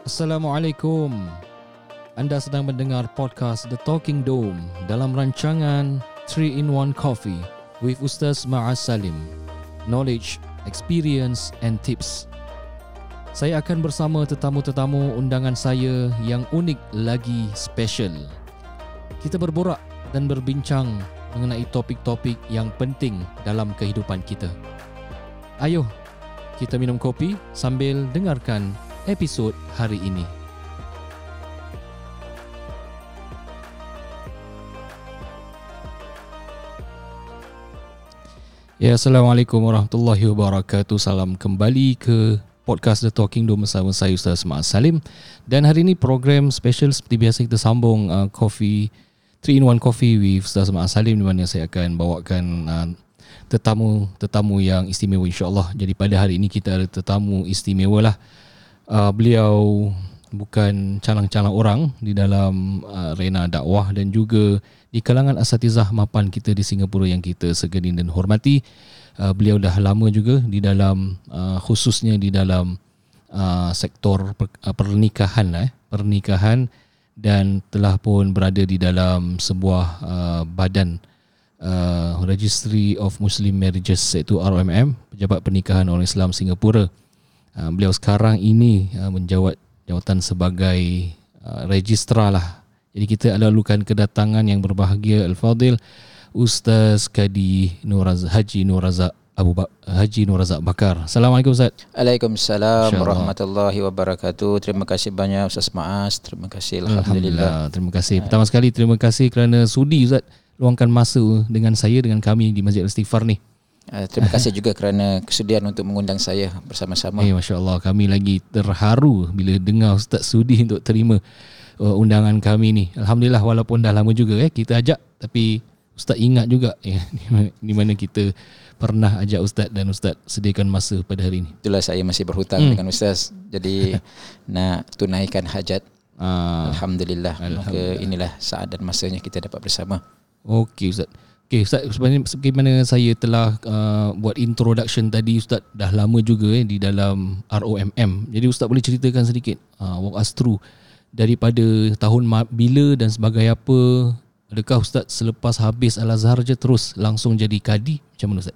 Assalamualaikum. Anda sedang mendengar podcast The Talking Dome dalam rancangan 3 in 1 Coffee with Ustaz Ma'az Salim. Knowledge, experience and tips. Saya akan bersama tetamu-tetamu undangan saya yang unik lagi special. Kita berborak dan berbincang mengenai topik-topik yang penting dalam kehidupan kita. Ayuh, kita minum kopi sambil dengarkan episod hari ini. Ya, Assalamualaikum warahmatullahi wabarakatuh. Salam kembali ke podcast The Talking Dome bersama saya Ustaz Ma'az Salim. Dan hari ini program special seperti biasa kita sambung uh, coffee 3 in 1 coffee with Ustaz Ma'az Salim di mana saya akan bawakan uh, tetamu tetamu yang istimewa insya-Allah. Jadi pada hari ini kita ada tetamu istimewa lah. Uh, beliau bukan calang-calang orang di dalam uh, arena dakwah dan juga di kalangan asatizah mapan kita di Singapura yang kita segeni dan hormati. Uh, beliau dah lama juga di dalam uh, khususnya di dalam uh, sektor per, uh, pernikahan eh, pernikahan dan telah pun berada di dalam sebuah uh, badan uh, Registry of Muslim Marriages iaitu ROMM Pejabat Pernikahan Orang Islam Singapura. Uh, beliau sekarang ini uh, menjawat jawatan sebagai uh, registrar lah. Jadi kita lalukan kedatangan yang berbahagia Al-Fadil Ustaz Kadi Nur Haji Nur Razak Abu ba- Haji Nur Razak Bakar. Assalamualaikum Ustaz. Waalaikumsalam warahmatullahi wabarakatuh. Terima kasih banyak Ustaz Maas. Terima kasih alhamdulillah. Alhamdulillah. Terima kasih. Pertama sekali terima kasih kerana sudi Ustaz luangkan masa dengan saya dengan kami di Masjid Al-Istighfar ni. Uh, terima kasih juga kerana kesudian untuk mengundang saya bersama-sama. Eh, Masya Allah kami lagi terharu bila dengar Ustaz sudi untuk terima uh, undangan kami ni. Alhamdulillah walaupun dah lama juga eh kita ajak tapi Ustaz ingat juga eh, di mana kita pernah ajak Ustaz dan Ustaz sediakan masa pada hari ini. Itulah saya masih berhutang hmm. dengan Ustaz. Jadi nak tunaikan hajat. Ah, Alhamdulillah. Alhamdulillah. Maka inilah saat dan masanya kita dapat bersama. Okey Ustaz. Okey Ustaz sebenarnya bagaimana saya telah uh, buat introduction tadi Ustaz dah lama juga eh di dalam ROMM. Jadi Ustaz boleh ceritakan sedikit uh, walk us through daripada tahun bila dan sebagai apa adakah Ustaz selepas habis Al-Azhar je terus langsung jadi kadi macam mana Ustaz?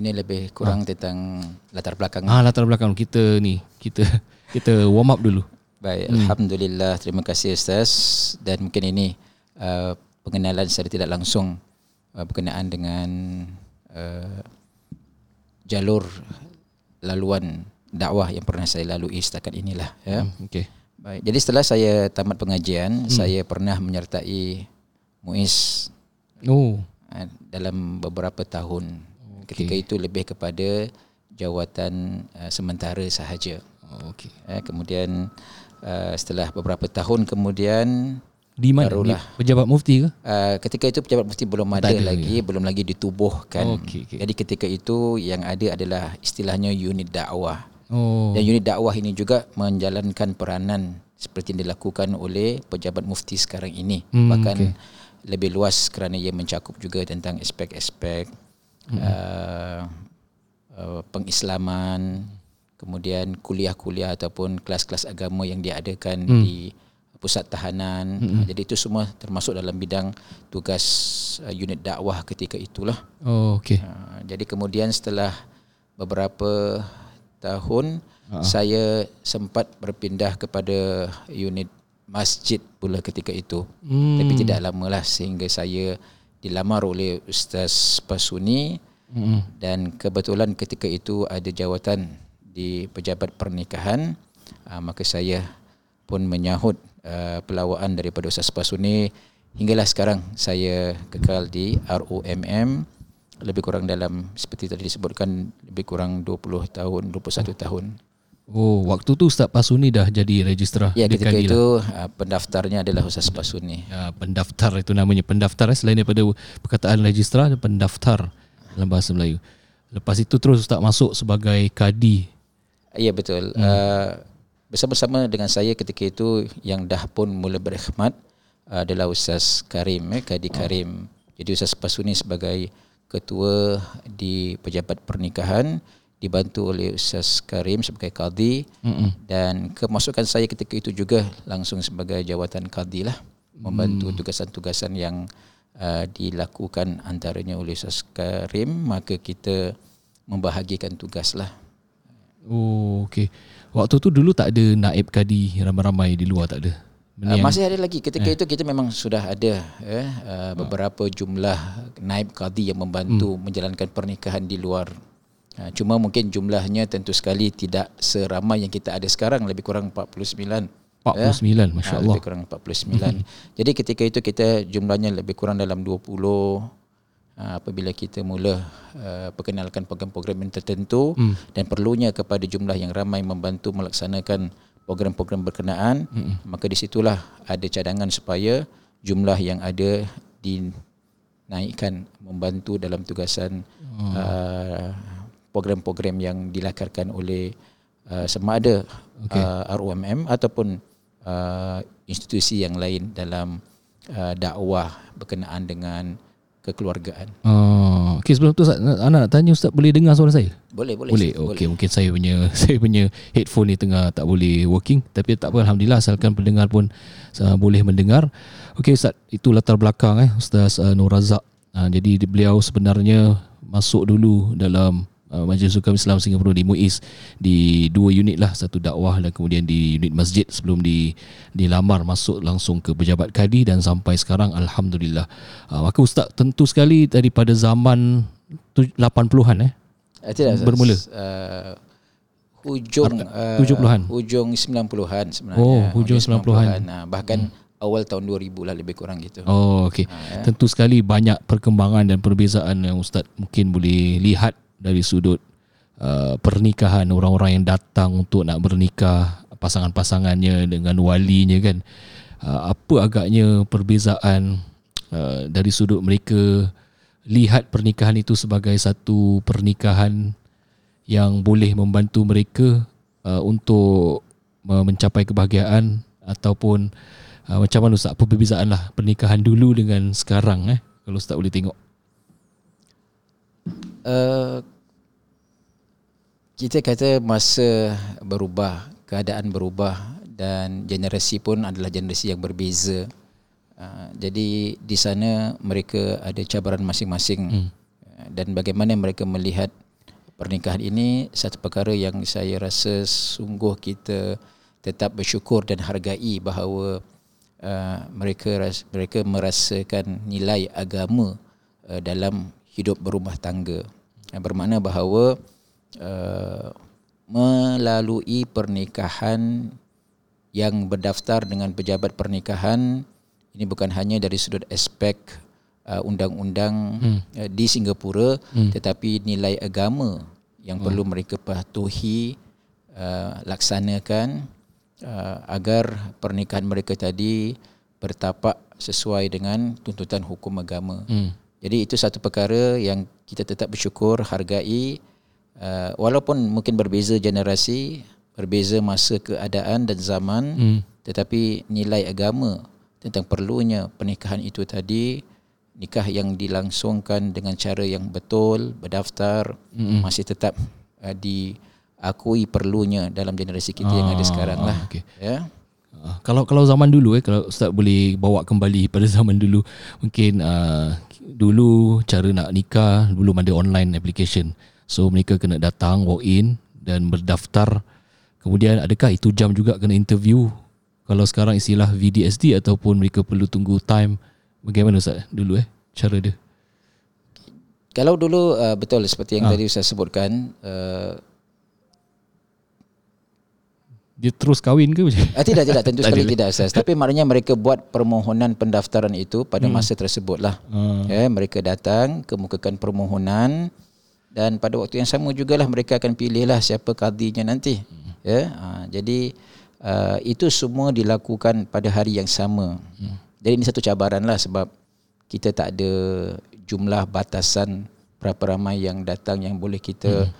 Ini lebih kurang tentang latar belakang. Ah latar belakang kita ni kita kita warm up dulu. Baik, hmm. alhamdulillah. Terima kasih Ustaz dan mungkin ini uh, pengenalan secara tidak langsung uh, berkenaan dengan uh, jalur laluan dakwah yang pernah saya lalui setakat inilah ya. Hmm, Okey. Baik. Jadi setelah saya tamat pengajian, hmm. saya pernah menyertai MUIS Oh. uh, dalam beberapa tahun. Okey. Ketika itu lebih kepada jawatan uh, sementara sahaja. Oh, Okey. Eh, kemudian uh, setelah beberapa tahun kemudian Di mana? Di Barulah. pejabat mufti ke? uh, ketika itu pejabat mufti belum ada, ada, lagi, belum lagi ditubuhkan. Okey, okey. Jadi ketika itu yang ada adalah istilahnya unit dakwah. Oh. Dan unit dakwah ini juga menjalankan peranan seperti yang dilakukan oleh pejabat mufti sekarang ini. Hmm, Bahkan okey. lebih luas kerana ia mencakup juga tentang aspek-aspek Hmm. uh, uh, pengislaman, kemudian kuliah-kuliah ataupun kelas-kelas agama yang diadakan Hmm. di pusat tahanan. Uh, Jadi itu semua termasuk dalam bidang tugas uh, unit dakwah ketika itulah. Oh, okey. Uh, jadi kemudian setelah beberapa tahun uh saya sempat berpindah kepada unit masjid pula ketika itu. Hmm. Tapi tidak lama lah sehingga saya dilamar oleh Ustaz Pasuni Hmm. dan kebetulan ketika itu ada jawatan di pejabat pernikahan uh, maka saya pun menyahut uh, pelawaan daripada Ustaz Pasuni hinggalah sekarang saya kekal di ROMM lebih kurang dalam seperti tadi disebutkan lebih kurang 20 tahun 21 tahun Oh, waktu tu Ustaz Pasuni dah jadi registrar. ya ketika kadi lah. itu uh, pendaftarnya adalah Ustaz Pasuni Ya, pendaftar itu namanya pendaftar eh, selain daripada perkataan registrar pendaftar dalam bahasa Melayu. Lepas itu terus Ustaz masuk sebagai kadi. Ya betul. Hmm. Uh, bersama-sama dengan saya ketika itu yang dah pun mula berkhidmat uh, adalah Ustaz Karim, eh, Kadi Karim. Jadi Ustaz Pasuni sebagai ketua di pejabat pernikahan dibantu oleh Ustaz Karim sebagai qadi mm dan kemasukan saya ketika itu juga langsung sebagai jawatan qadi lah membantu mm. tugasan-tugasan yang uh, dilakukan antaranya oleh Ustaz Karim maka kita membahagikan tugas lah. Oh okey. Waktu tu dulu tak ada naib kadi ramai-ramai di luar tak ada. Uh, masih ada lagi ketika eh. itu kita memang sudah ada eh, uh, beberapa jumlah naib kadi yang membantu mm. menjalankan pernikahan di luar Ha, cuma mungkin jumlahnya tentu sekali tidak seramai yang kita ada sekarang lebih kurang 49. 49 ya? masya-Allah. Lebih kurang 49. Jadi ketika itu kita jumlahnya lebih kurang dalam 20 ha, apabila kita mula uh, perkenalkan program-program yang tertentu hmm. dan perlunya kepada jumlah yang ramai membantu melaksanakan program-program berkenaan hmm. maka di situlah ada cadangan supaya jumlah yang ada dinaikkan membantu dalam tugasan hmm. uh, program-program yang dilakarkan oleh uh, sama ada okay. uh, RUMM ataupun uh, institusi yang lain dalam uh, dakwah berkenaan dengan kekeluargaan. Oh, okey sebelum tu anak nak tanya ustaz boleh dengar suara saya? Boleh, boleh. Boleh. Okey, mungkin saya punya saya punya headphone ni tengah tak boleh working tapi tak apa alhamdulillah asalkan pendengar pun uh, boleh mendengar. Okey ustaz, itu latar belakang eh Ustaz uh, Nur Razak. Uh, jadi beliau sebenarnya masuk dulu dalam uh, Majlis Hukam Islam Singapura di MUIS di dua unit lah satu dakwah dan kemudian di unit masjid sebelum di dilamar masuk langsung ke pejabat kadi dan sampai sekarang alhamdulillah uh, maka ustaz tentu sekali daripada zaman 80-an eh uh, tidak bermula uh, hujung uh, 70-an hujung 90-an sebenarnya oh hujung 90-an, 90-an. Nah, bahkan hmm awal tahun 2000 lah lebih kurang gitu. Oh okey. Ha, ya. Tentu sekali banyak perkembangan dan perbezaan yang ustaz mungkin boleh lihat dari sudut uh, pernikahan orang-orang yang datang untuk nak bernikah pasangan-pasangannya dengan walinya kan. Uh, apa agaknya perbezaan uh, dari sudut mereka lihat pernikahan itu sebagai satu pernikahan yang boleh membantu mereka uh, untuk mencapai kebahagiaan ataupun uh, macam mana Ustaz? Apa perbezaan lah pernikahan dulu dengan sekarang eh? Kalau Ustaz boleh tengok uh, kita kata masa berubah, keadaan berubah dan generasi pun adalah generasi yang berbeza. Uh, jadi di sana mereka ada cabaran masing-masing hmm. Uh, dan bagaimana mereka melihat pernikahan ini satu perkara yang saya rasa sungguh kita tetap bersyukur dan hargai bahawa uh, mereka mereka merasakan nilai agama uh, dalam hidup berumah tangga. Uh, bermakna bahawa uh, melalui pernikahan yang berdaftar dengan pejabat pernikahan ini bukan hanya dari sudut aspek uh, undang-undang hmm. uh, di Singapura hmm. tetapi nilai agama yang hmm. perlu mereka patuhi uh, laksanakan uh, agar pernikahan mereka tadi bertapak sesuai dengan tuntutan hukum agama. Hmm. Jadi itu satu perkara yang kita tetap bersyukur hargai uh, walaupun mungkin berbeza generasi, berbeza masa keadaan dan zaman, hmm. tetapi nilai agama tentang perlunya pernikahan itu tadi nikah yang dilangsungkan dengan cara yang betul, berdaftar hmm. masih tetap uh, diakui perlunya dalam generasi kita ah, yang ada ah, sekarang lah. Okay. Ya. Uh, kalau kalau zaman dulu eh kalau ustaz boleh bawa kembali pada zaman dulu mungkin uh, dulu cara nak nikah belum ada online application So mereka kena datang walk in dan berdaftar. Kemudian adakah itu jam juga kena interview? Kalau sekarang istilah VDSD ataupun mereka perlu tunggu time. Bagaimana Ustaz dulu eh cara dia? Kalau dulu uh, betul seperti yang ha. tadi Ustaz sebutkan uh, dia terus kahwin ke macam? Uh, tidak tidak tentu sekali tidak Ustaz. Tapi maknanya mereka buat permohonan pendaftaran itu pada hmm. masa tersebut lah. Uh. Ya, mereka datang kemukakan permohonan dan pada waktu yang sama jugalah mereka akan pilihlah siapa kadinya nanti hmm. ya ha, jadi uh, itu semua dilakukan pada hari yang sama hmm. jadi ini satu cabaran lah sebab kita tak ada jumlah batasan berapa ramai yang datang yang boleh kita hmm.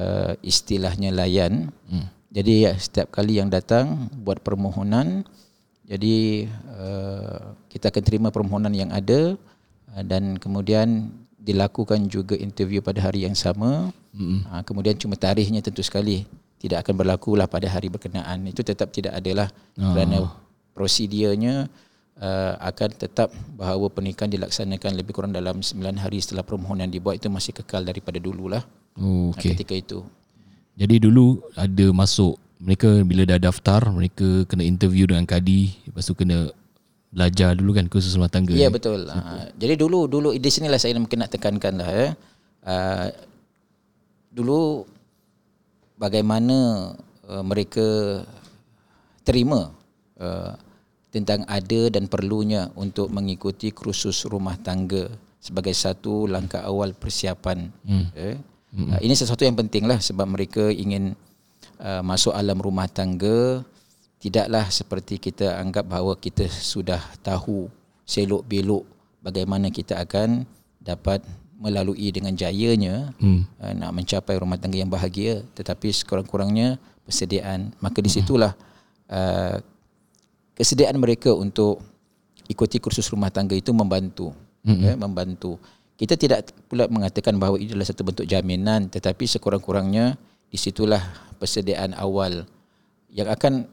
uh, istilahnya layan hmm. Jadi ya, setiap kali yang datang buat permohonan jadi uh, kita akan terima permohonan yang ada uh, dan kemudian dilakukan juga interview pada hari yang sama. Mm-hmm. Ha, kemudian cuma tarikhnya tentu sekali tidak akan berlaku lah pada hari berkenaan. Itu tetap tidak adalah oh. kerana prosedurnya uh, akan tetap bahawa pernikahan dilaksanakan lebih kurang dalam 9 hari setelah permohonan dibuat itu masih kekal daripada dululah. Oh, okay. Ketika itu. Jadi dulu ada masuk mereka bila dah daftar mereka kena interview dengan kadi lepas tu kena belajar dulu kan kursus rumah tangga. Ya betul. Uh, jadi dulu dulu di sinilah saya mungkin nak tekankan lah ya. Uh, dulu bagaimana uh, mereka terima uh, tentang ada dan perlunya untuk mengikuti kursus rumah tangga sebagai satu langkah awal persiapan. Hmm. Eh? Hmm. Uh, ini sesuatu yang pentinglah sebab mereka ingin uh, masuk alam rumah tangga tidaklah seperti kita anggap bahawa kita sudah tahu selok belok bagaimana kita akan dapat melalui dengan jayanya hmm. uh, nak mencapai rumah tangga yang bahagia tetapi sekurang-kurangnya persediaan maka di situlah uh, kesediaan mereka untuk ikuti kursus rumah tangga itu membantu hmm. ya, membantu kita tidak pula mengatakan bahawa ini adalah satu bentuk jaminan tetapi sekurang-kurangnya di situlah persediaan awal yang akan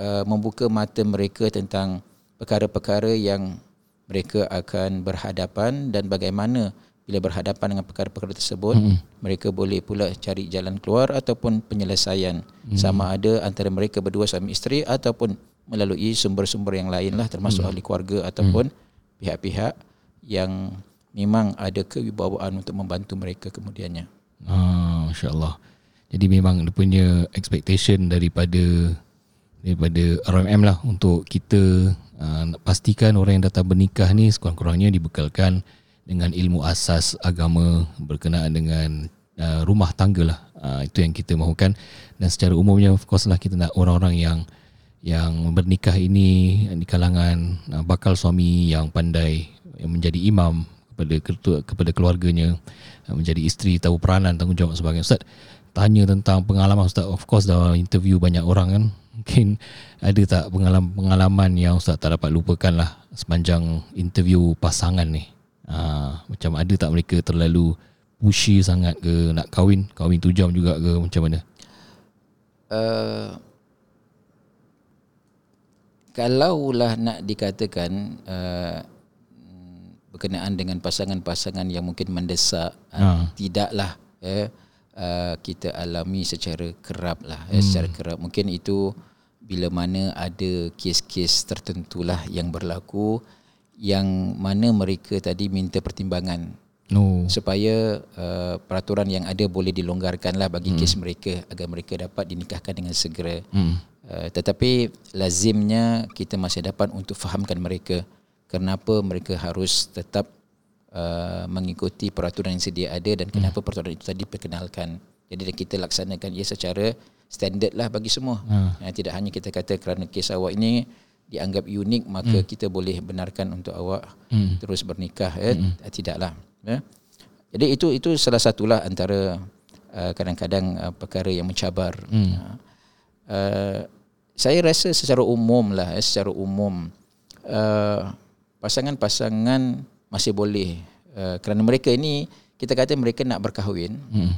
uh, membuka mata mereka tentang perkara-perkara yang mereka akan berhadapan dan bagaimana bila berhadapan dengan perkara-perkara tersebut hmm. mereka boleh pula cari jalan keluar ataupun penyelesaian hmm. sama ada antara mereka berdua suami isteri ataupun melalui sumber-sumber yang lain lah termasuk hmm. ahli keluarga ataupun hmm. pihak-pihak yang memang ada kewibawaan untuk membantu mereka kemudiannya. Ah, Masya-Allah. Jadi memang dia punya expectation daripada daripada RMM lah untuk kita uh, pastikan orang yang datang bernikah ni sekurang-kurangnya dibekalkan dengan ilmu asas agama berkenaan dengan uh, rumah tangga lah. Uh, itu yang kita mahukan. Dan secara umumnya of course lah kita nak orang-orang yang yang bernikah ini di kalangan bakal suami yang pandai yang menjadi imam kepada kepada keluarganya uh, menjadi isteri tahu peranan tanggungjawab sebagai ustaz. Tanya tentang pengalaman ustaz. Of course dalam interview banyak orang kan mungkin ada tak pengalaman-pengalaman yang ustaz tak dapat lupakan lah sepanjang interview pasangan ni? Ha, macam ada tak mereka terlalu pushy sangat ke nak kahwin? Kahwin tu jam juga ke macam mana? Uh, kalaulah nak dikatakan uh, berkenaan dengan pasangan-pasangan yang mungkin mendesak uh, tidaklah eh, uh, kita alami secara kerap lah eh, hmm. secara kerap mungkin itu bila mana ada kes-kes tertentulah yang berlaku yang mana mereka tadi minta pertimbangan no. supaya uh, peraturan yang ada boleh dilonggarkanlah bagi hmm. kes mereka agar mereka dapat dinikahkan dengan segera. Hmm. Uh, tetapi lazimnya kita masih dapat untuk fahamkan mereka kenapa mereka harus tetap uh, mengikuti peraturan yang sedia ada dan kenapa hmm. peraturan itu tadi perkenalkan. Jadi kita laksanakan ia secara standard lah bagi semua. Hmm. Uh, tidak hanya kita kata kerana kes awak ini dianggap unik maka hmm. kita boleh benarkan untuk awak hmm. terus bernikah ya hmm. tidaklah ya jadi itu itu salah satulah antara uh, kadang-kadang uh, perkara yang mencabar hmm. uh, uh, saya rasa secara umum lah ya, secara umum uh, pasangan-pasangan masih boleh uh, kerana mereka ini kita kata mereka nak berkahwin hmm.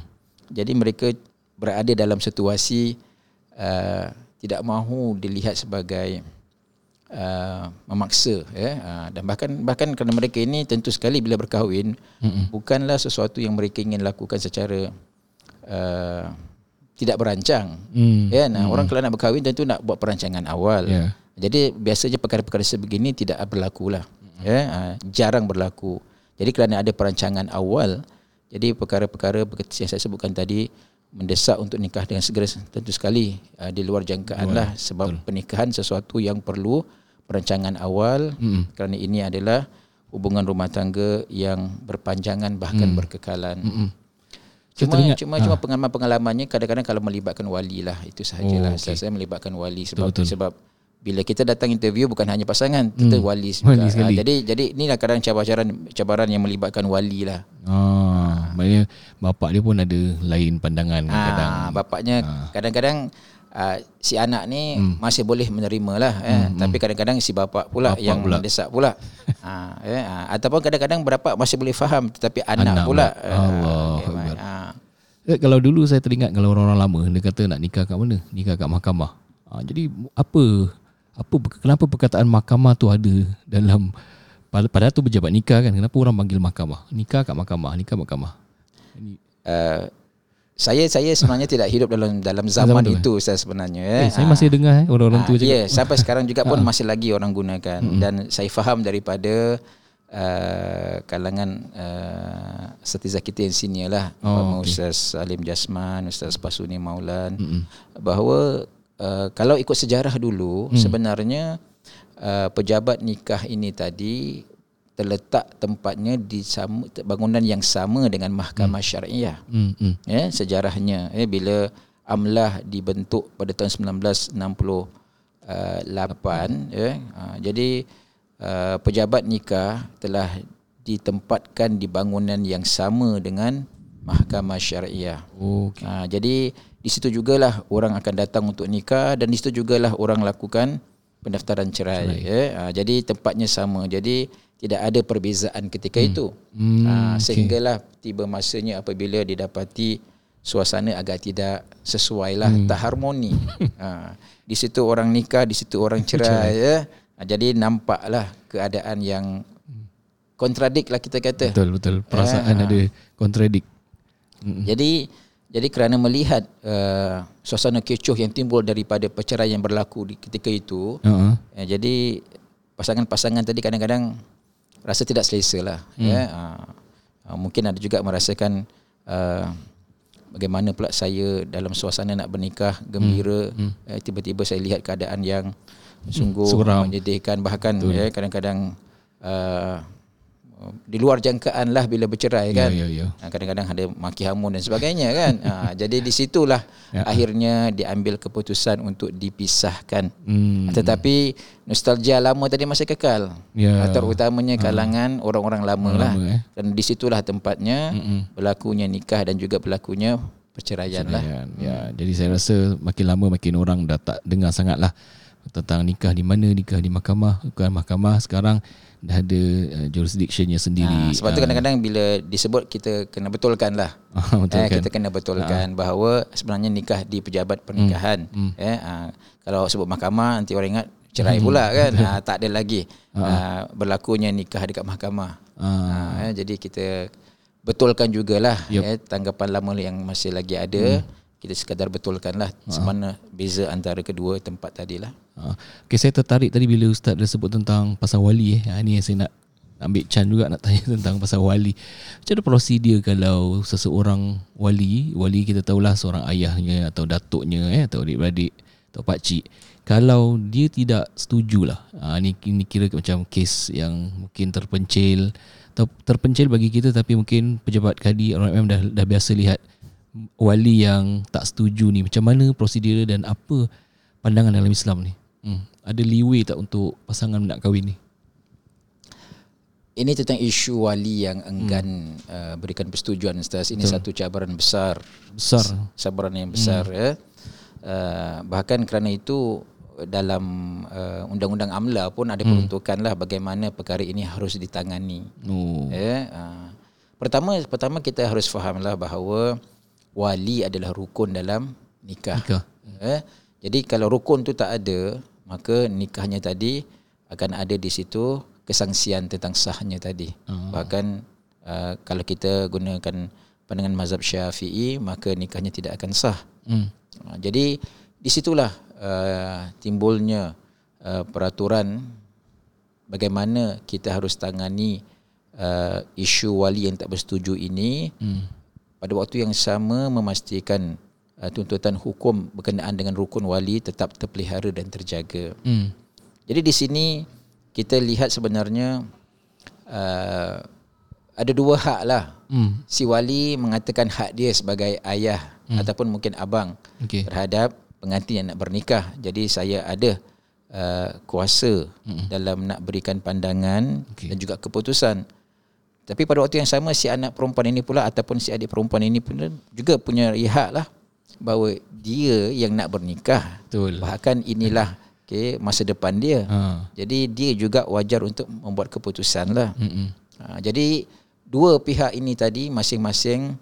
jadi mereka berada dalam situasi uh, tidak mahu dilihat sebagai uh, memaksa ya uh, dan bahkan bahkan kerana mereka ini tentu sekali bila berkahwin mm-hmm. bukanlah sesuatu yang mereka ingin lakukan secara uh, tidak berancang mm. ya nah mm. orang kalau nak berkahwin tentu nak buat perancangan awal yeah. Jadi biasanya perkara-perkara sebegini tidak berlaku lah mm-hmm. ya uh, jarang berlaku jadi kerana ada perancangan awal jadi perkara-perkara yang saya sebutkan tadi mendesak untuk nikah dengan segera tentu sekali uh, di luar jangkaan lah sebab Betul. pernikahan sesuatu yang perlu perancangan awal mm. kerana ini adalah hubungan rumah tangga yang berpanjangan bahkan mm. berkekalan. Mm-mm. Cuma teringat, cuma ha. cuma pengalaman-pengalamannya kadang-kadang kalau melibatkan wali lah itu sahajalah. Oh, okay. saya, saya melibatkan wali sebab betul, betul. sebab bila kita datang interview bukan hanya pasangan, kita mm. wali juga. Wali ha, jadi jadi inilah kadang cabaran cabaran yang melibatkan wali lah. Ah, ha. maknanya bapak dia pun ada lain pandangan. Ha, bapaknya ha. kadang-kadang uh, si anak ni hmm. masih boleh menerima lah eh. hmm, tapi kadang-kadang si bapa pula Bapak yang pula. desak pula uh, eh, uh, ataupun kadang-kadang bapa masih boleh faham tetapi anak, Anak pula. Allah eh, Akbar. ah. Eh, kalau dulu saya teringat kalau orang-orang lama dia kata nak nikah kat mana? Nikah kat mahkamah. Ha, jadi apa apa kenapa perkataan mahkamah tu ada dalam pada tu pejabat nikah kan? Kenapa orang panggil mahkamah? Nikah kat mahkamah, nikah mahkamah. Uh, saya saya sebenarnya tidak hidup dalam dalam zaman, Zaman tu, itu saya sebenarnya eh, eh. saya Ah. masih dengar eh, orang-orang Ah, tu cakap. Ya, sampai sekarang juga pun masih lagi orang gunakan dan saya faham daripada uh, kalangan uh, setiza kita yang senior lah oh, Ustaz Salim Jasman, Ustaz Pasuni Maulan bahawa uh, kalau ikut sejarah dulu sebenarnya uh, pejabat nikah ini tadi terletak tempatnya di sama, bangunan yang sama dengan mahkamah syariah Hmm, hmm. ya sejarahnya ya bila amlah dibentuk pada tahun 1968 ya uh, jadi uh, pejabat nikah telah ditempatkan di bangunan yang sama dengan mahkamah syariah Okey. uh, jadi di situ jugalah orang akan datang untuk nikah dan di situ jugalah orang lakukan pendaftaran cerai, ya uh, jadi tempatnya sama jadi tidak ada perbezaan ketika itu Hmm, Ah, sehinggalah tiba masanya apabila didapati suasana agak tidak sesuai lah hmm. tak harmoni. ha, di situ orang nikah, di situ orang cerai ya. Ha, jadi nampaklah keadaan yang kontradik lah kita kata. Betul betul. Perasaan ada kontradik. Hmm. Jadi jadi kerana melihat uh, suasana kecoh yang timbul daripada perceraian yang berlaku di ketika itu, Uh-huh. Ya, jadi pasangan-pasangan tadi kadang-kadang rasa tidak selesa lah. Hmm. Ya, uh, uh, mungkin ada juga merasakan uh, bagaimana pula saya dalam suasana nak bernikah gembira, hmm. Hmm. Eh, tiba-tiba saya lihat keadaan yang sungguh Seram. menyedihkan bahkan ya, kadang-kadang uh, di luar jangkaan lah bila bercerai kan. Ya, ya, ya. Ha, Kadang-kadang ada maki hamun dan sebagainya kan. ha, jadi di situlah Ya. akhirnya diambil keputusan untuk dipisahkan. Hmm. Tetapi nostalgia lama tadi masih kekal. Ya. Ha, Terutamanya kalangan orang-orang lama lah. lama, eh. Dan di situlah tempatnya berlakunya nikah dan juga berlakunya perceraian lah. Ya, ya. Jadi saya rasa makin lama makin orang dah tak dengar sangat lah tentang nikah di mana, nikah di mahkamah. Bukan mahkamah sekarang dah ada uh, jurisdictionnya sendiri. Ha, sebab tu kadang-kadang bila disebut kita kena betulkan lah. Ah, betul eh? Kita kena betulkan bahawa sebenarnya nikah di pejabat pernikahan. Hmm. Eh, ha, kalau sebut mahkamah nanti orang ingat cerai pula kan. Ha, tak ada lagi ha, berlakunya nikah dekat mahkamah. Ha, eh, jadi kita betulkan jugalah Yup. eh, tanggapan lama yang masih lagi ada. Kita sekadar betulkanlah semana beza antara kedua tempat tadi lah. Ha. Okay, saya tertarik tadi bila Ustaz dah sebut tentang pasal wali. Eh. Ha, ni yang saya nak ambil can juga nak tanya tentang pasal wali. Macam mana prosedur kalau seseorang wali, wali kita tahulah seorang ayahnya atau datuknya eh, atau adik-beradik atau pakcik. Kalau dia tidak setuju lah, ha, ni, ni kira macam kes yang mungkin terpencil atau terpencil bagi kita tapi mungkin pejabat kadi RMM dah, dah biasa lihat wali yang tak setuju ni macam mana prosedur dan apa pandangan dalam Islam ni hmm. ada leeway tak untuk pasangan nak kahwin ni Ini tentang isu wali yang enggan hmm. uh, berikan persetujuan Ustaz. Ini Betul. satu cabaran besar. besar Cabaran yang besar hmm. ya. Uh, bahkan kerana itu dalam uh, undang-undang AMLA pun ada peruntukan lah bagaimana perkara ini harus ditangani. oh Ya, uh, pertama pertama kita harus fahamlah bahawa wali adalah rukun dalam nikah. Nikah. Ya, jadi kalau rukun tu tak ada, maka nikahnya tadi akan ada di situ kesangsian tentang sahnya tadi. Ah. Bahkan uh, kalau kita gunakan pandangan mazhab Syafi'i, maka nikahnya tidak akan sah. hmm. Uh, jadi di situlah uh, timbulnya uh, peraturan bagaimana kita harus tangani uh, isu wali yang tak bersetuju ini Hmm. Pada waktu yang sama memastikan uh, tuntutan hukum berkenaan dengan rukun wali tetap terpelihara dan terjaga. Hmm. Jadi di sini kita lihat sebenarnya uh, ada dua hak lah. Hmm. Si wali mengatakan hak dia sebagai ayah hmm. ataupun mungkin abang Okey. terhadap pengantin yang nak bernikah. Jadi saya ada uh, kuasa hmm. dalam nak berikan pandangan Okey. dan juga keputusan. Tapi pada waktu yang sama si anak perempuan ini pula ataupun si adik perempuan ini pun juga punya hak lah bahawa dia yang nak bernikah. Betul. Bahkan inilah okay, masa depan dia. Ha. Jadi dia juga wajar untuk membuat keputusan lah. Mm-mm. Ha, jadi dua pihak ini tadi masing-masing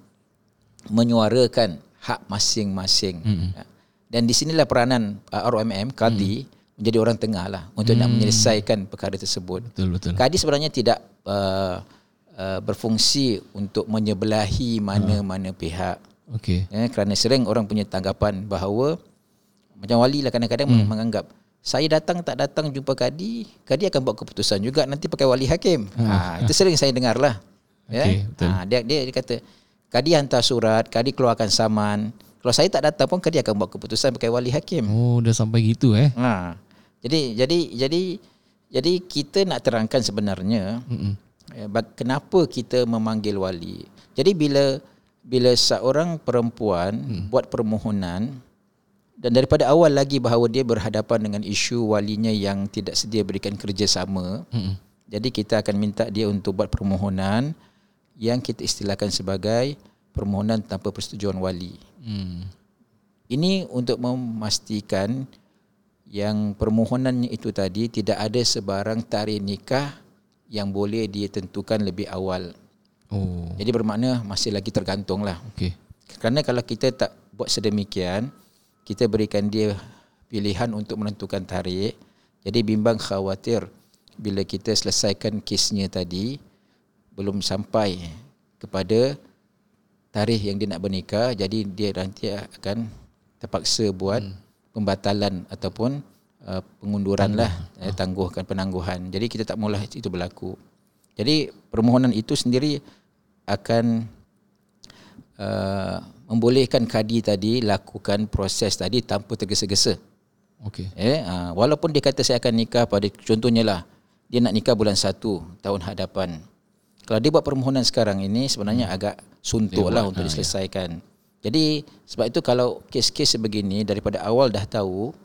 menyuarakan hak masing-masing. Mm-mm. Ha, Dan di sinilah peranan uh, ROMM Kadi menjadi orang tengah lah untuk nak menyelesaikan perkara tersebut. Betul betul. Kadi sebenarnya tidak uh, uh, berfungsi untuk menyebelahi mana-mana pihak. Okey. Ya, kerana sering orang punya tanggapan bahawa macam wali lah kadang-kadang hmm. menganggap saya datang tak datang jumpa kadi, kadi akan buat keputusan juga nanti pakai wali hakim. Ha, itu sering saya dengar lah. Ya. Betul. Ha, dia, dia dia kata kadi hantar surat, kadi keluarkan saman. Kalau saya tak datang pun kadi akan buat keputusan pakai wali hakim. Oh, dah sampai gitu eh. Ha. Jadi jadi jadi jadi kita nak terangkan sebenarnya Mm-mm. Eh, kenapa kita memanggil wali. Jadi bila bila seorang perempuan hmm. buat permohonan dan daripada awal lagi bahawa dia berhadapan dengan isu walinya yang tidak sedia berikan kerjasama. Mm-mm. Jadi kita akan minta dia untuk buat permohonan yang kita istilahkan sebagai permohonan tanpa persetujuan wali. Hmm. Ini untuk memastikan yang permohonannya itu tadi tidak ada sebarang tarikh nikah yang boleh ditentukan lebih awal. Oh, Jadi bermakna masih lagi tergantung lah. okey. Kerana kalau kita tak buat sedemikian, kita berikan dia pilihan untuk menentukan tarikh. Jadi bimbang khawatir bila kita selesaikan kesnya tadi belum sampai kepada tarikh yang dia nak bernikah, jadi dia nanti akan terpaksa buat hmm. pembatalan ataupun uh, pengunduran lah, eh, tangguhkan penangguhan. Jadi kita tak maulah itu berlaku. Jadi permohonan itu sendiri akan uh, membolehkan kadi tadi lakukan proses tadi tanpa tergesa-gesa. Okey. Eh, uh, walaupun dia kata saya akan nikah pada contohnya lah dia nak nikah bulan 1 tahun hadapan. Kalau dia buat permohonan sekarang ini sebenarnya hmm. agak suntuk lah untuk diselesaikan. Jadi sebab itu kalau kes-kes sebegini daripada awal dah tahu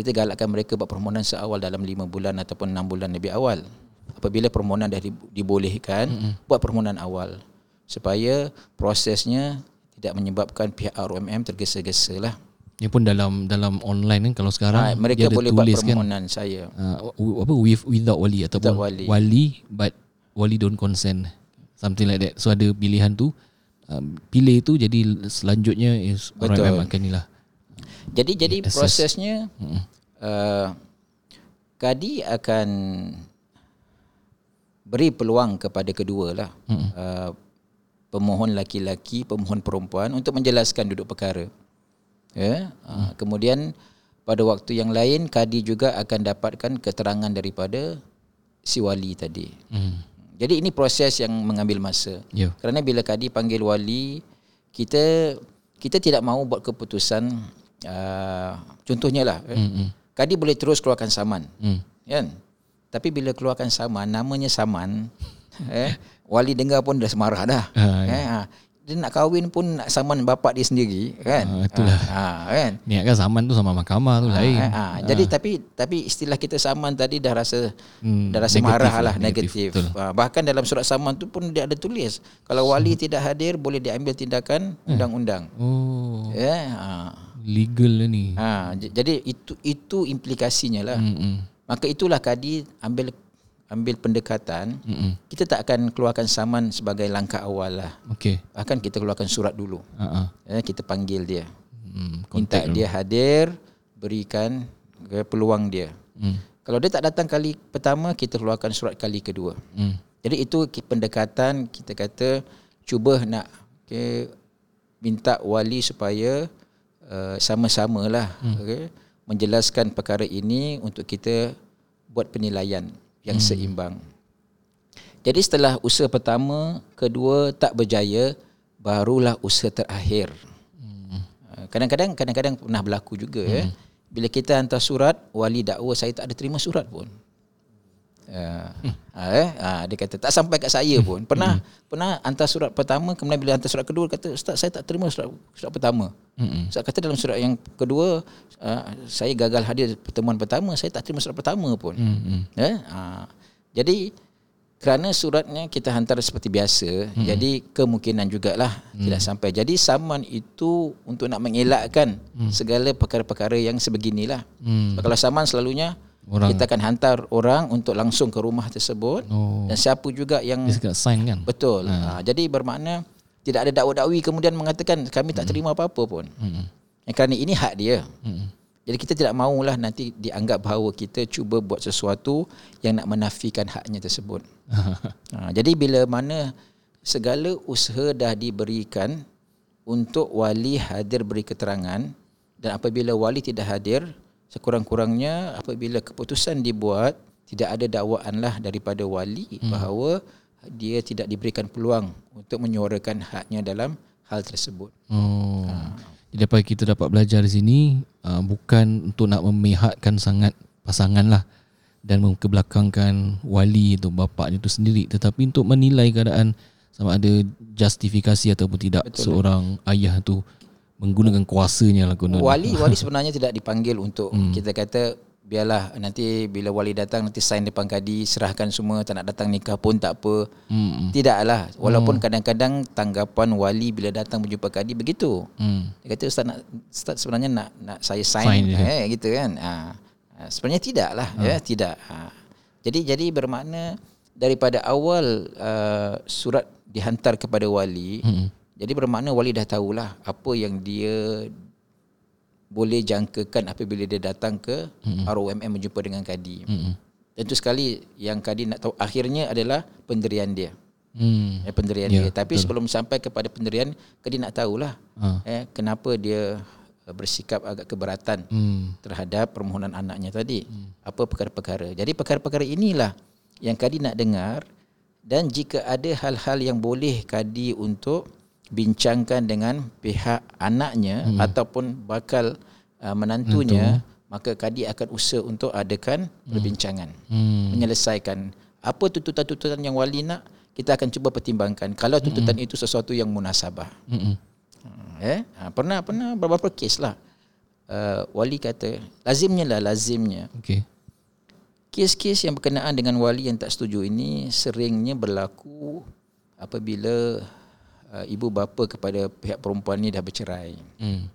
kita galakkan mereka buat permohonan seawal dalam 5 bulan ataupun 6 bulan lebih awal. Apabila permohonan dah di- dibolehkan, mm-hmm. buat permohonan awal supaya prosesnya tidak menyebabkan pihak ROMM tergesa-gesa lah. Ini pun dalam dalam online kan kalau sekarang Ha, mereka dia boleh buat tulis kan permohonan saya. uh, apa with without wali ataupun Without wali. wali but wali don't consent something like that so ada pilihan tu um, pilih tu jadi selanjutnya is Betul. orang akan inilah Jadi jadi Assess. prosesnya uh, kadi akan beri peluang kepada kedua lah uh, pemohon laki-laki pemohon perempuan untuk menjelaskan duduk perkara. Ya uh, kemudian pada waktu yang lain kadi juga akan dapatkan keterangan daripada si wali tadi. Hmm. jadi ini proses yang mengambil masa. Ya. Kerana bila kadi panggil wali, kita kita tidak mahu buat keputusan uh, contohnya lah eh, hmm. kadi boleh terus keluarkan saman, Hmm. kan? Tapi bila keluarkan saman, namanya saman, eh, wali dengar pun dah semarah dah. Ha, eh, ha. Dia nak kahwin pun nak saman bapak dia sendiri, kan? Ah, itulah. Ha, ha, kan? Niat kan saman tu sama mahkamah tu lain. Ha, ha. Jadi tapi tapi istilah kita saman tadi dah rasa Hmm, dah rasa negatif marah lah, lah negatif, negatif. Ha, bahkan dalam surat saman tu pun dia ada tulis kalau wali tidak hadir boleh diambil tindakan undang-undang. Oh, Ya. Ha. legal lah ni. ha. j- jadi itu itu implikasinya lah. Hmm. hmm. Maka itulah kadi ambil ambil pendekatan Hmm. kita tak akan keluarkan saman sebagai langkah awal lah. Okey. Bahkan kita keluarkan surat dulu. Ah. Ya, kita panggil dia. Hmm. Minta Contact dia hadir, berikan peluang dia. Hmm. Kalau dia tak datang kali pertama, kita keluarkan surat kali kedua. Hmm. Jadi itu pendekatan kita kata cuba nak okay, minta wali supaya uh, sama-sama lah hmm. okay, menjelaskan perkara ini untuk kita buat penilaian yang hmm. seimbang. Jadi setelah usaha pertama, kedua tak berjaya, barulah usaha terakhir. Hmm. Uh, Kadang-kadang kadang-kadang pernah berlaku juga hmm. ya. Bila kita hantar surat, wali dakwa saya tak ada terima surat pun. Uh, eh, uh, dia kata tak sampai kat saya pun. Pernah pernah hantar surat pertama kemudian bila hantar surat kedua kata ustaz saya tak terima surat surat pertama. Hmm. Ustaz kata dalam surat yang kedua uh, saya gagal hadir pertemuan pertama, saya tak terima surat pertama pun. Hmm. Eh? Uh, jadi kerana suratnya kita hantar seperti biasa hmm. jadi kemungkinan jugalah hmm. tidak sampai jadi saman itu untuk nak mengelakkan hmm. segala perkara-perkara yang sebeginilah hmm. kalau saman selalunya orang. kita akan hantar orang untuk langsung ke rumah tersebut oh. dan siapa juga yang dia sign kan betul ha. Ha, jadi bermakna tidak ada dakwa-dakwi kemudian mengatakan kami tak hmm. terima apa-apa pun hmm. kerana ini hak dia hmm. Jadi kita tidak maulah nanti dianggap bahawa kita cuba buat sesuatu yang nak menafikan haknya tersebut. ha, jadi bila mana segala usaha dah diberikan untuk wali hadir beri keterangan dan apabila wali tidak hadir, sekurang-kurangnya apabila keputusan dibuat tidak ada dakwaanlah daripada wali hmm. bahawa dia tidak diberikan peluang untuk menyuarakan haknya dalam hal tersebut. Oh. Ha. Jadi apa kita dapat belajar di sini uh, bukan untuk nak memihakkan sangat pasangan lah dan mengkebelakangkan wali atau bapa itu sendiri tetapi untuk menilai keadaan sama ada justifikasi ataupun tidak Betul seorang lah. ayah tu menggunakan kuasanya lah guna. Wali wali sebenarnya tidak dipanggil untuk hmm. kita kata biarlah nanti bila wali datang nanti sign depan kadi serahkan semua tak nak datang nikah pun tak apa hmm. tidaklah walaupun hmm. kadang-kadang tanggapan wali bila datang berjumpa kadi begitu hmm. dia kata ustaz nak ustaz sebenarnya nak nak saya sign, sign eh gitu kan ha. sebenarnya tidaklah hmm. ya tidak ha. jadi jadi bermakna daripada awal uh, surat dihantar kepada wali hmm. Jadi bermakna wali dah tahulah apa yang dia boleh jangkakan apabila dia datang ke mm-hmm. ROMM menjumpa dengan kadi. Mm-hmm. Tentu sekali yang kadi nak tahu akhirnya adalah penderian dia. Mm. Eh, penderian yeah, dia. Tapi betul. sebelum sampai kepada penderian, kadi nak tahulah uh. eh, kenapa dia eh, bersikap agak keberatan mm. terhadap permohonan anaknya tadi. Mm. Apa perkara-perkara. Jadi perkara-perkara inilah yang kadi nak dengar dan jika ada hal-hal yang boleh kadi untuk bincangkan dengan pihak anaknya hmm. ataupun bakal uh, menantunya Mentu. maka kadi akan usaha untuk adakan hmm. perbincangan hmm. menyelesaikan apa tuntutan-tuntutan yang wali nak kita akan cuba pertimbangkan kalau tuntutan hmm. itu sesuatu yang munasabah hmm. eh ha, pernah pernah beberapa kes lah uh, wali kata lazimnya lah lazimnya okay. kes-kes yang berkenaan dengan wali yang tak setuju ini seringnya berlaku apabila uh, ibu bapa kepada pihak perempuan ni dah bercerai. Hmm.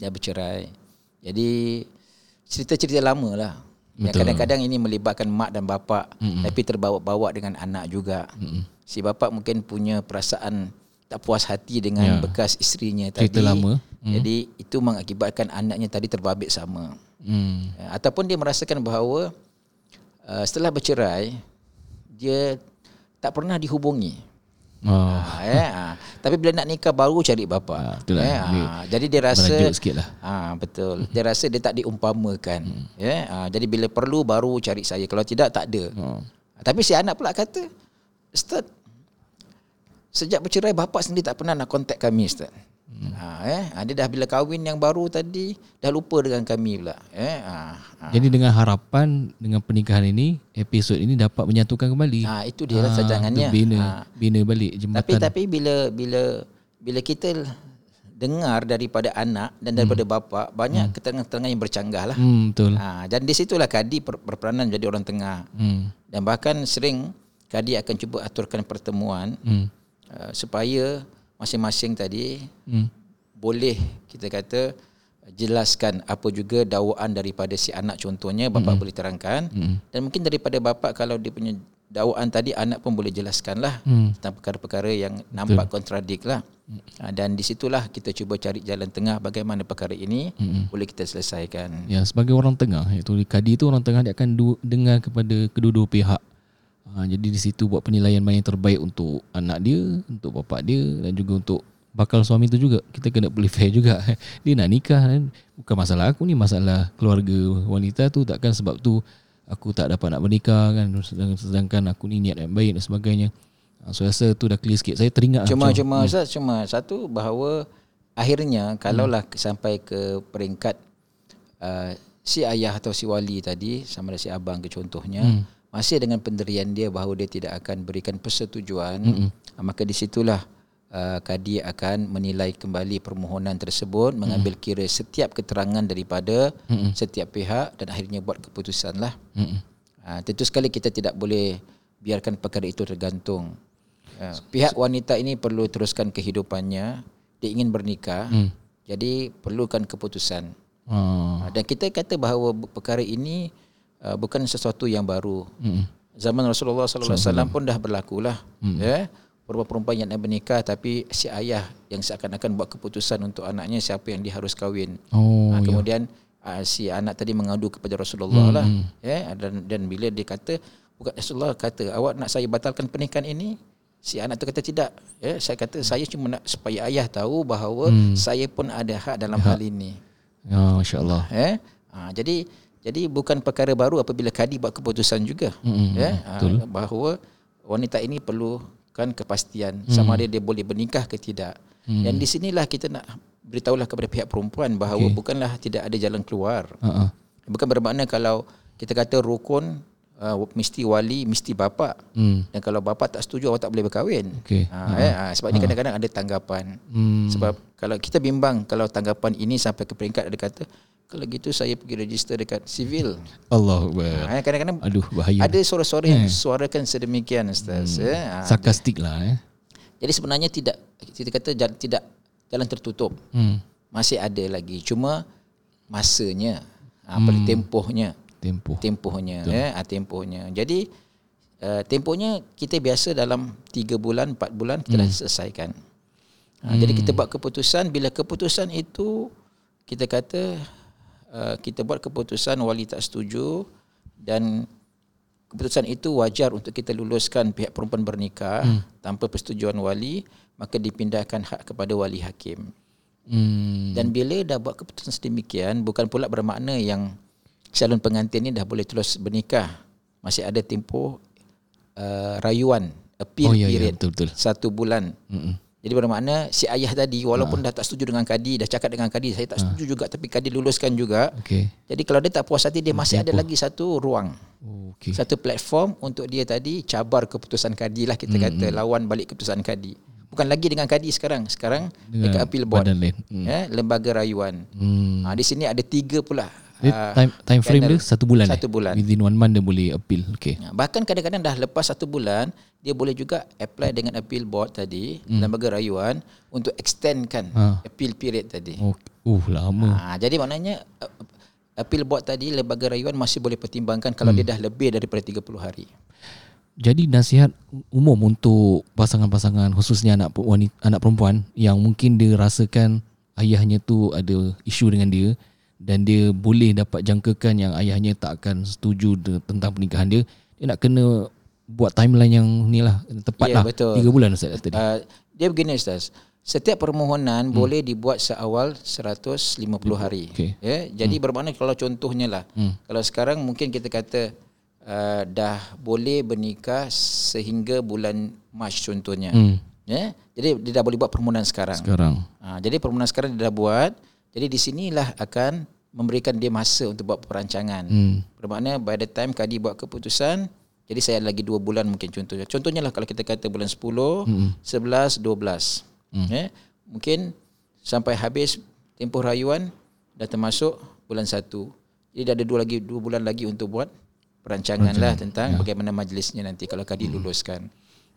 Dah bercerai. Jadi cerita-cerita lama lah. Yang kadang-kadang ini melibatkan mak dan bapa mm tapi terbawa-bawa dengan anak juga. Mm-mm. Si bapa mungkin punya perasaan tak puas hati dengan yeah. bekas isterinya tadi. Cerita lama. Mm. Jadi itu mengakibatkan anaknya tadi terbabit sama. Mm. Ataupun dia merasakan bahawa uh, setelah bercerai dia tak pernah dihubungi. Oh. Ha, eh, ha. Tapi bila nak nikah baru cari bapa. Ha, eh, ha. Jadi dia rasa lah. ha, betul. Dia rasa dia tak diumpamakan. Hmm. Eh, ha. Jadi bila perlu baru cari saya. Kalau tidak tak ada. Oh. Tapi si anak pula kata, Ustaz, sejak bercerai bapa sendiri tak pernah nak kontak kami Ustaz. Hmm. Ha, eh, ha, dia dah bila kahwin yang baru tadi dah lupa dengan kami pula. Eh, ha, ha. Jadi dengan harapan dengan pernikahan ini episod ini dapat menyatukan kembali. Ha, itu dia ha, sajangannya. Bina, ha. bina balik jembatan. Tapi tapi bila bila bila kita dengar daripada anak dan daripada hmm. bapa banyak hmm. keterangan-keterangan yang bercanggah lah. Hmm, betul. Ha, dan di situlah kadi berperanan jadi orang tengah. Hmm. Dan bahkan sering kadi akan cuba aturkan pertemuan hmm. uh, supaya masing-masing tadi hmm. boleh kita kata jelaskan apa juga dakwaan daripada si anak contohnya bapa hmm. boleh terangkan hmm. dan mungkin daripada bapa kalau dia punya dakwaan tadi anak pun boleh jelaskanlah hmm. tentang perkara-perkara yang nampak Betul. kontradik lah hmm. dan di situlah kita cuba cari jalan tengah bagaimana perkara ini hmm. boleh kita selesaikan ya sebagai orang tengah iaitu kadi itu orang tengah dia akan dengar kepada kedua-dua pihak Ha, jadi di situ buat penilaian mana yang terbaik untuk anak dia, untuk bapa dia dan juga untuk bakal suami tu juga. Kita kena boleh fair juga. Dia nak nikah kan. Bukan masalah aku ni, masalah keluarga wanita tu takkan sebab tu aku tak dapat nak bernikah kan. Sedangkan aku ni niat yang baik dan sebagainya. Ha, so rasa tu dah clear sikit. Saya teringat. Cuma, cuma, hmm. cuma satu bahawa akhirnya kalaulah hmm. sampai ke peringkat uh, si ayah atau si wali tadi sama ada si abang ke contohnya hmm masih dengan pendirian dia bahawa dia tidak akan berikan persetujuan mm-hmm. maka disitulah uh, kadi akan menilai kembali permohonan tersebut mm-hmm. mengambil kira setiap keterangan daripada mm-hmm. setiap pihak dan akhirnya buat keputusan lah mm-hmm. uh, tentu sekali kita tidak boleh biarkan perkara itu tergantung. Uh, pihak wanita ini perlu teruskan kehidupannya, dia ingin bernikah. Hmm. Jadi perlukan keputusan. Uh. Dan kita kata bahawa perkara ini uh, bukan sesuatu yang baru. Hmm. Zaman Rasulullah sallallahu alaihi wasallam pun dah berlakulah. Hmm. Ya. Perempuan-perempuan yang nak bernikah tapi si ayah yang seakan-akan buat keputusan untuk anaknya siapa yang dia harus kahwin. Oh, uh, kemudian ya. uh, si anak tadi mengadu kepada Rasulullah hmm. lah. Ya dan dan bila dia kata bukan Rasulullah kata awak nak saya batalkan pernikahan ini si anak tu kata tidak ya saya kata saya cuma nak supaya ayah tahu bahawa hmm. saya pun ada hak dalam hak. hal ini ya masyaallah ya ha, jadi jadi bukan perkara baru apabila kadi buat keputusan juga hmm, ya ha, bahawa wanita ini perlu kan kepastian hmm. sama ada dia boleh bernikah ke tidak hmm. dan di sinilah kita nak beritahulah kepada pihak perempuan bahawa okay. bukanlah tidak ada jalan keluar uh-uh. bukan bermakna kalau kita kata rukun uh, mesti wali mesti bapa hmm. dan kalau bapa tak setuju awak tak boleh berkahwin okay. ha, uh-huh. eh, ha, sebab uh-huh. ni kadang-kadang ada tanggapan hmm. sebab kalau kita bimbang kalau tanggapan ini sampai ke peringkat ada kata kalau gitu saya pergi register dekat sivil Allah ha, kadang-kadang aduh bahaya ada suara-suara yang eh. suarakan sedemikian ustaz hmm. eh. ha, sarkastik lah eh. jadi sebenarnya tidak kita kata tidak jalan tertutup hmm. masih ada lagi cuma masanya ha, hmm. tempohnya tempoh tempohnya ya uh, tempohnya jadi uh, tempohnya kita biasa dalam 3 bulan 4 bulan kita hmm. dah selesaikan uh, hmm. jadi kita buat keputusan bila keputusan itu kita kata uh, kita buat keputusan wali tak setuju dan keputusan itu wajar untuk kita luluskan pihak perempuan bernikah hmm. tanpa persetujuan wali maka dipindahkan hak kepada wali hakim hmm. dan bila dah buat keputusan sedemikian bukan pula bermakna yang calon pengantin ni dah boleh terus bernikah masih ada tempoh uh, rayuan appeal oh, ya, ya period ya, betul, betul. satu bulan Mm-mm. Jadi bermakna si ayah tadi walaupun ha. dah tak setuju dengan kadi dah cakap dengan kadi saya tak ha. setuju juga tapi kadi luluskan juga okay. jadi kalau dia tak puas hati dia masih ada lagi satu ruang okay. satu platform untuk dia tadi cabar keputusan kadi lah kita Mm-mm. kata lawan balik keputusan kadi bukan lagi dengan kadi sekarang sekarang dengan dekat appeal board mm. ya, lembaga rayuan mm. ha, di sini ada tiga pula dia time time frame dia satu bulan satu eh? bulan within one month dia boleh appeal okay. Ya, bahkan kadang-kadang dah lepas satu bulan dia boleh juga apply dengan appeal board tadi hmm. lembaga rayuan untuk extendkan ha. appeal period tadi oh uh lama ha, jadi maknanya appeal board tadi lembaga rayuan masih boleh pertimbangkan kalau hmm. dia dah lebih daripada 30 hari jadi nasihat umum untuk pasangan-pasangan khususnya anak wanita, anak perempuan yang mungkin dia rasakan ayahnya tu ada isu dengan dia dan dia boleh dapat jangkakan yang ayahnya tak akan setuju tentang pernikahan dia dia nak kena buat timeline yang ni lah tepat ya, lah betul. 3 bulan Ustaz tadi uh, dia begini Ustaz setiap permohonan hmm. boleh dibuat seawal 150 hari okay. ya jadi hmm. bermakna kalau contohnya lah hmm. kalau sekarang mungkin kita kata uh, dah boleh bernikah sehingga bulan Mac contohnya hmm. ya jadi dia dah boleh buat permohonan sekarang sekarang uh, jadi permohonan sekarang dia dah buat jadi di sinilah akan memberikan dia masa untuk buat perancangan. Hmm. Bermakna by the time kadi buat keputusan, jadi saya ada lagi dua bulan mungkin contohnya. Contohnya lah kalau kita kata bulan 10, hmm. 11, 12. Hmm. Eh, mungkin sampai habis tempoh rayuan dah termasuk bulan 1. Jadi ada dua lagi dua bulan lagi untuk buat perancangan, lah tentang ya. bagaimana majlisnya nanti kalau kadi hmm. luluskan.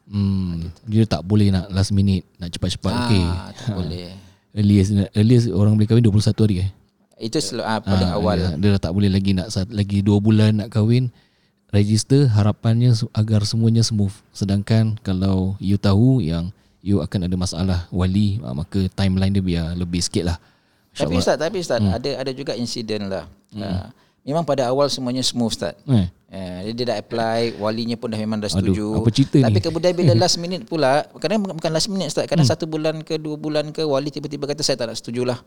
Hmm. Ha, gitu. Dia tak boleh nak last minute, nak cepat-cepat. Ah, okay. Tak ha. boleh earliest earliest orang boleh kahwin 21 hari eh. Itu sel- uh, paling ha, awal. Dia, dia dah tak boleh lagi nak lagi 2 bulan nak kahwin. Register harapannya agar semuanya smooth. Sedangkan kalau you tahu yang you akan ada masalah wali maka timeline dia biar lebih sikit lah. Tapi Ustaz, tapi Ustaz, hmm. ada ada juga insiden lah. Hmm. Uh, memang pada awal semuanya smooth Ustaz. Eh. Uh, dia dah apply, walinya pun dah memang dah setuju. Aduh, apa cerita Tapi ni? kemudian bila last minute pula, kadang bukan last minute Ustaz, kadang hmm. satu bulan ke dua bulan ke, wali tiba-tiba kata saya tak nak setujulah.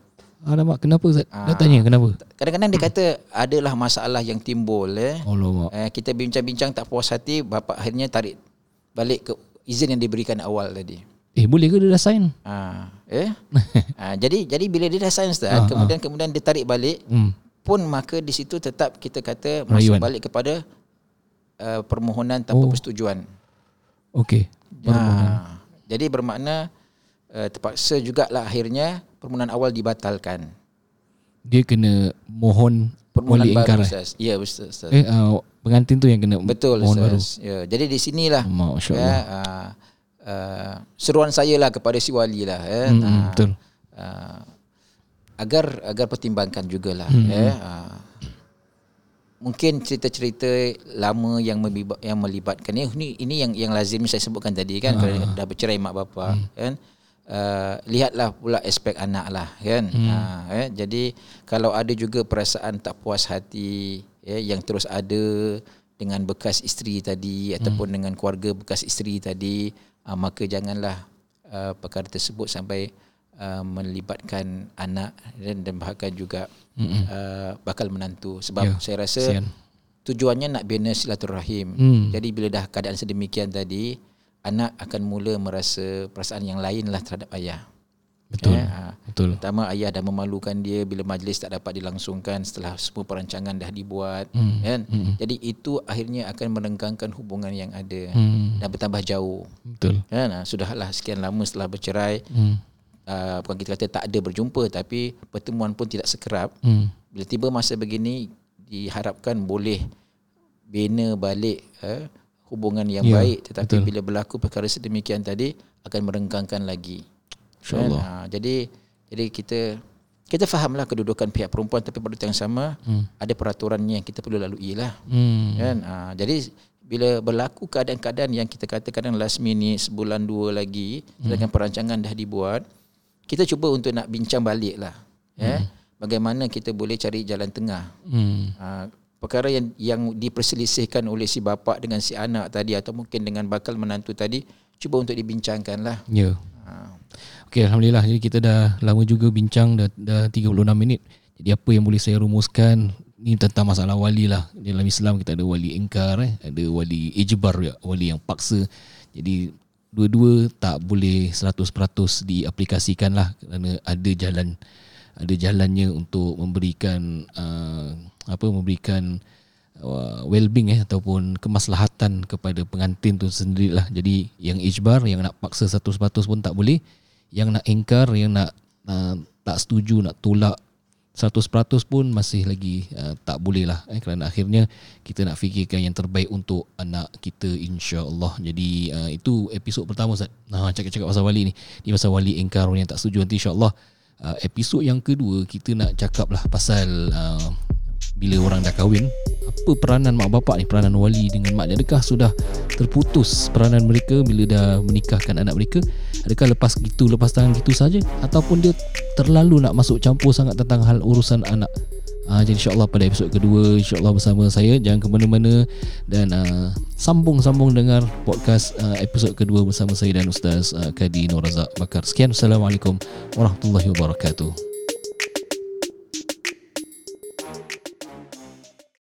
Alamak, kenapa Ustaz? Dah ah. tanya kenapa? Kadang-kadang dia kata adalah masalah yang timbul. Eh. Alamak. Eh, kita bincang-bincang tak puas hati, bapa akhirnya tarik balik ke izin yang diberikan awal tadi. Eh boleh ke dia dah sign? Ah, eh? ah, jadi jadi bila dia dah sign Ustaz, ah, kemudian ah. kemudian dia tarik balik, hmm pun maka di situ tetap kita kata masuk Rayuan. balik kepada uh, permohonan tanpa oh. persetujuan. Okey. Ha, jadi bermakna uh, terpaksa jugalah akhirnya permohonan awal dibatalkan. dia kena mohon Permohonan wali ingkar baru eh? Ustaz. Ya Ustaz. Ustaz. eh uh, pengantin tu yang kena Betul mohon baru Ustaz. Ya, jadi di sinilah ya, uh, uh, seruan saya lah kepada si wali lah ya. Hmm, Uh, betul. uh, agar agar pertimbangkan jugalah Hmm, ya. Uh, mungkin cerita-cerita lama yang melibat, yang melibatkan ni ini ini yang yang lazim saya sebutkan tadi kan uh. dah bercerai mak bapa Hmm. kan uh, lihatlah pula aspek anak lah kan Hmm. uh, eh, jadi kalau ada juga perasaan tak puas hati ya yang terus ada dengan bekas isteri tadi ataupun dengan keluarga bekas isteri tadi uh, maka janganlah uh, perkara tersebut sampai uh, melibatkan anak dan, dan bahkan juga uh, bakal menantu sebab Ya, saya rasa kesian. tujuannya nak bina silaturahim. Hmm. Jadi bila dah keadaan sedemikian tadi anak akan mula merasa perasaan yang lain lah terhadap ayah. betul Eh, ah. betul Pertama ayah dah memalukan dia bila majlis tak dapat dilangsungkan setelah semua perancangan dah dibuat Hmm. kan. Jadi itu akhirnya akan merenggangkan hubungan yang ada hmm. dan bertambah jauh. betul Kan ah, sudahlah sekian lama setelah bercerai hmm. Uh, bukan kita kata tak ada berjumpa tapi pertemuan pun tidak sekerap. Hmm. Bila tiba masa begini diharapkan boleh bina balik uh, hubungan yang Ya, baik tetapi betul. bila berlaku perkara sedemikian tadi akan merenggangkan lagi. InsyaAllah. Kan? Ah, jadi jadi kita kita fahamlah kedudukan pihak perempuan tapi pada yang sama hmm. ada peraturannya yang kita perlu lalui lah. hmm. Kan? Ah, jadi bila berlaku keadaan-keadaan yang kita kata kadang last minute sebulan dua lagi sedangkan perancangan dah dibuat kita cuba untuk nak bincang balik lah ya bagaimana kita boleh cari jalan tengah Hmm. Ah, perkara yang yang diperselisihkan oleh si bapa dengan si anak tadi atau mungkin dengan bakal menantu tadi cuba untuk dibincangkan lah Ya. Ah, Okey, alhamdulillah. Jadi kita dah lama juga bincang dah dah 36 minit. Jadi apa yang boleh saya rumuskan ni tentang masalah wali lah. Dalam Islam kita ada wali ingkar eh, ada wali ijbar juga, wali yang paksa. Jadi dua-dua tak boleh 100% diaplikasikan lah kerana ada jalan ada jalannya untuk memberikan uh, apa memberikan uh, well-being eh ataupun kemaslahatan kepada pengantin tu sendirilah. Jadi yang ijbar yang nak paksa 100% pun tak boleh. Yang nak ingkar, yang nak uh, tak setuju, nak tolak 100% pun masih lagi uh, tak boleh lah eh, kerana akhirnya kita nak fikirkan yang terbaik untuk anak kita insya-Allah. Jadi uh, itu episod pertama Ustaz. Nah cakap-cakap pasal wali ni. Ni pasal wali orang yang tak setuju nanti insya-Allah uh, episod yang kedua kita nak cakap lah pasal uh, bila orang dah kahwin apa peranan mak bapak ni? Peranan wali dengan mak adakah sudah terputus peranan mereka bila dah menikahkan anak mereka? Adakah lepas gitu lepas tangan gitu saja? Ataupun dia terlalu nak masuk campur sangat tentang hal urusan anak? Uh, jadi insyaAllah pada episod kedua InsyaAllah bersama saya. Jangan ke mana-mana Dan uh, sambung-sambung dengar Podcast uh, episod kedua Bersama saya dan Ustaz uh, Kadi Nur Razak Bakar. Sekian. Assalamualaikum Warahmatullahi Wabarakatuh